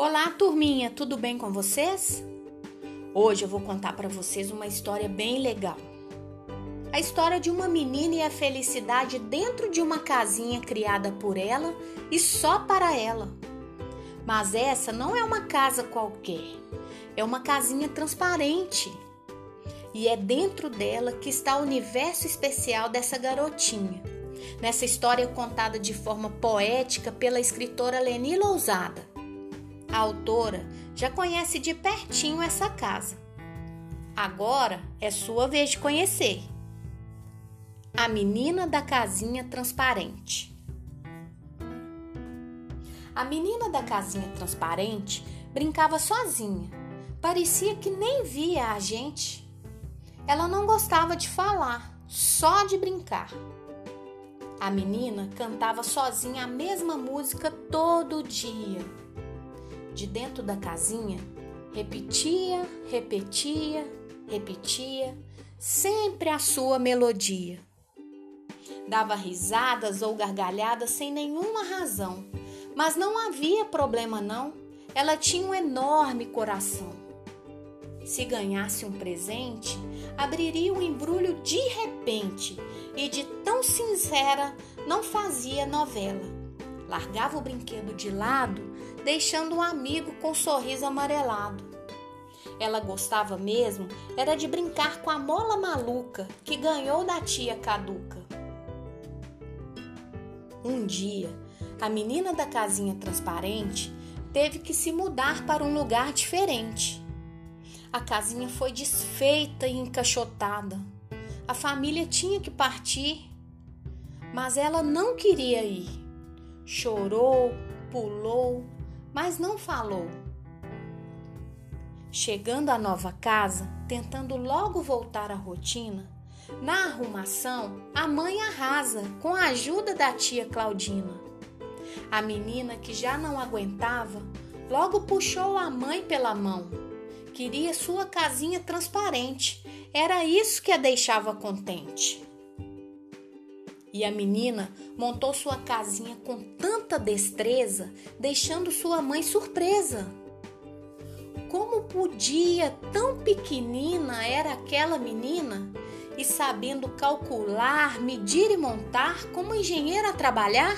Olá, turminha, tudo bem com vocês? Hoje eu vou contar para vocês uma história bem legal. A história de uma menina e a felicidade dentro de uma casinha criada por ela e só para ela. Mas essa não é uma casa qualquer, é uma casinha transparente. E é dentro dela que está o universo especial dessa garotinha. Nessa história contada de forma poética pela escritora Leni Lousada. A autora já conhece de pertinho essa casa. Agora é sua vez de conhecer. A menina da casinha transparente. A menina da casinha transparente brincava sozinha. Parecia que nem via a gente. Ela não gostava de falar, só de brincar. A menina cantava sozinha a mesma música todo dia de dentro da casinha repetia, repetia, repetia, sempre a sua melodia. Dava risadas ou gargalhadas sem nenhuma razão, mas não havia problema não. Ela tinha um enorme coração. Se ganhasse um presente, abriria o um embrulho de repente e de tão sincera não fazia novela largava o brinquedo de lado, deixando o amigo com um sorriso amarelado. Ela gostava mesmo era de brincar com a mola maluca que ganhou da tia caduca. Um dia, a menina da casinha transparente teve que se mudar para um lugar diferente. A casinha foi desfeita e encaixotada. A família tinha que partir, mas ela não queria ir chorou, pulou, mas não falou. Chegando à nova casa, tentando logo voltar à rotina, na arrumação, a mãe arrasa com a ajuda da tia Claudina. A menina, que já não aguentava, logo puxou a mãe pela mão. Queria sua casinha transparente, era isso que a deixava contente. E a menina montou sua casinha com tanta destreza, deixando sua mãe surpresa. Como podia, tão pequenina era aquela menina, e sabendo calcular, medir e montar, como engenheira a trabalhar?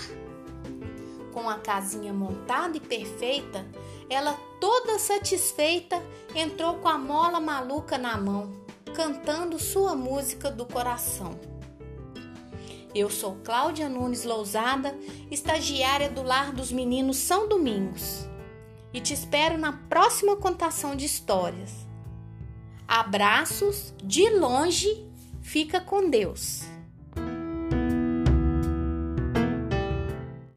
Com a casinha montada e perfeita, ela toda satisfeita entrou com a mola maluca na mão, cantando sua música do coração. Eu sou Cláudia Nunes Lousada, estagiária do Lar dos Meninos São Domingos, e te espero na próxima contação de histórias. Abraços de longe, fica com Deus.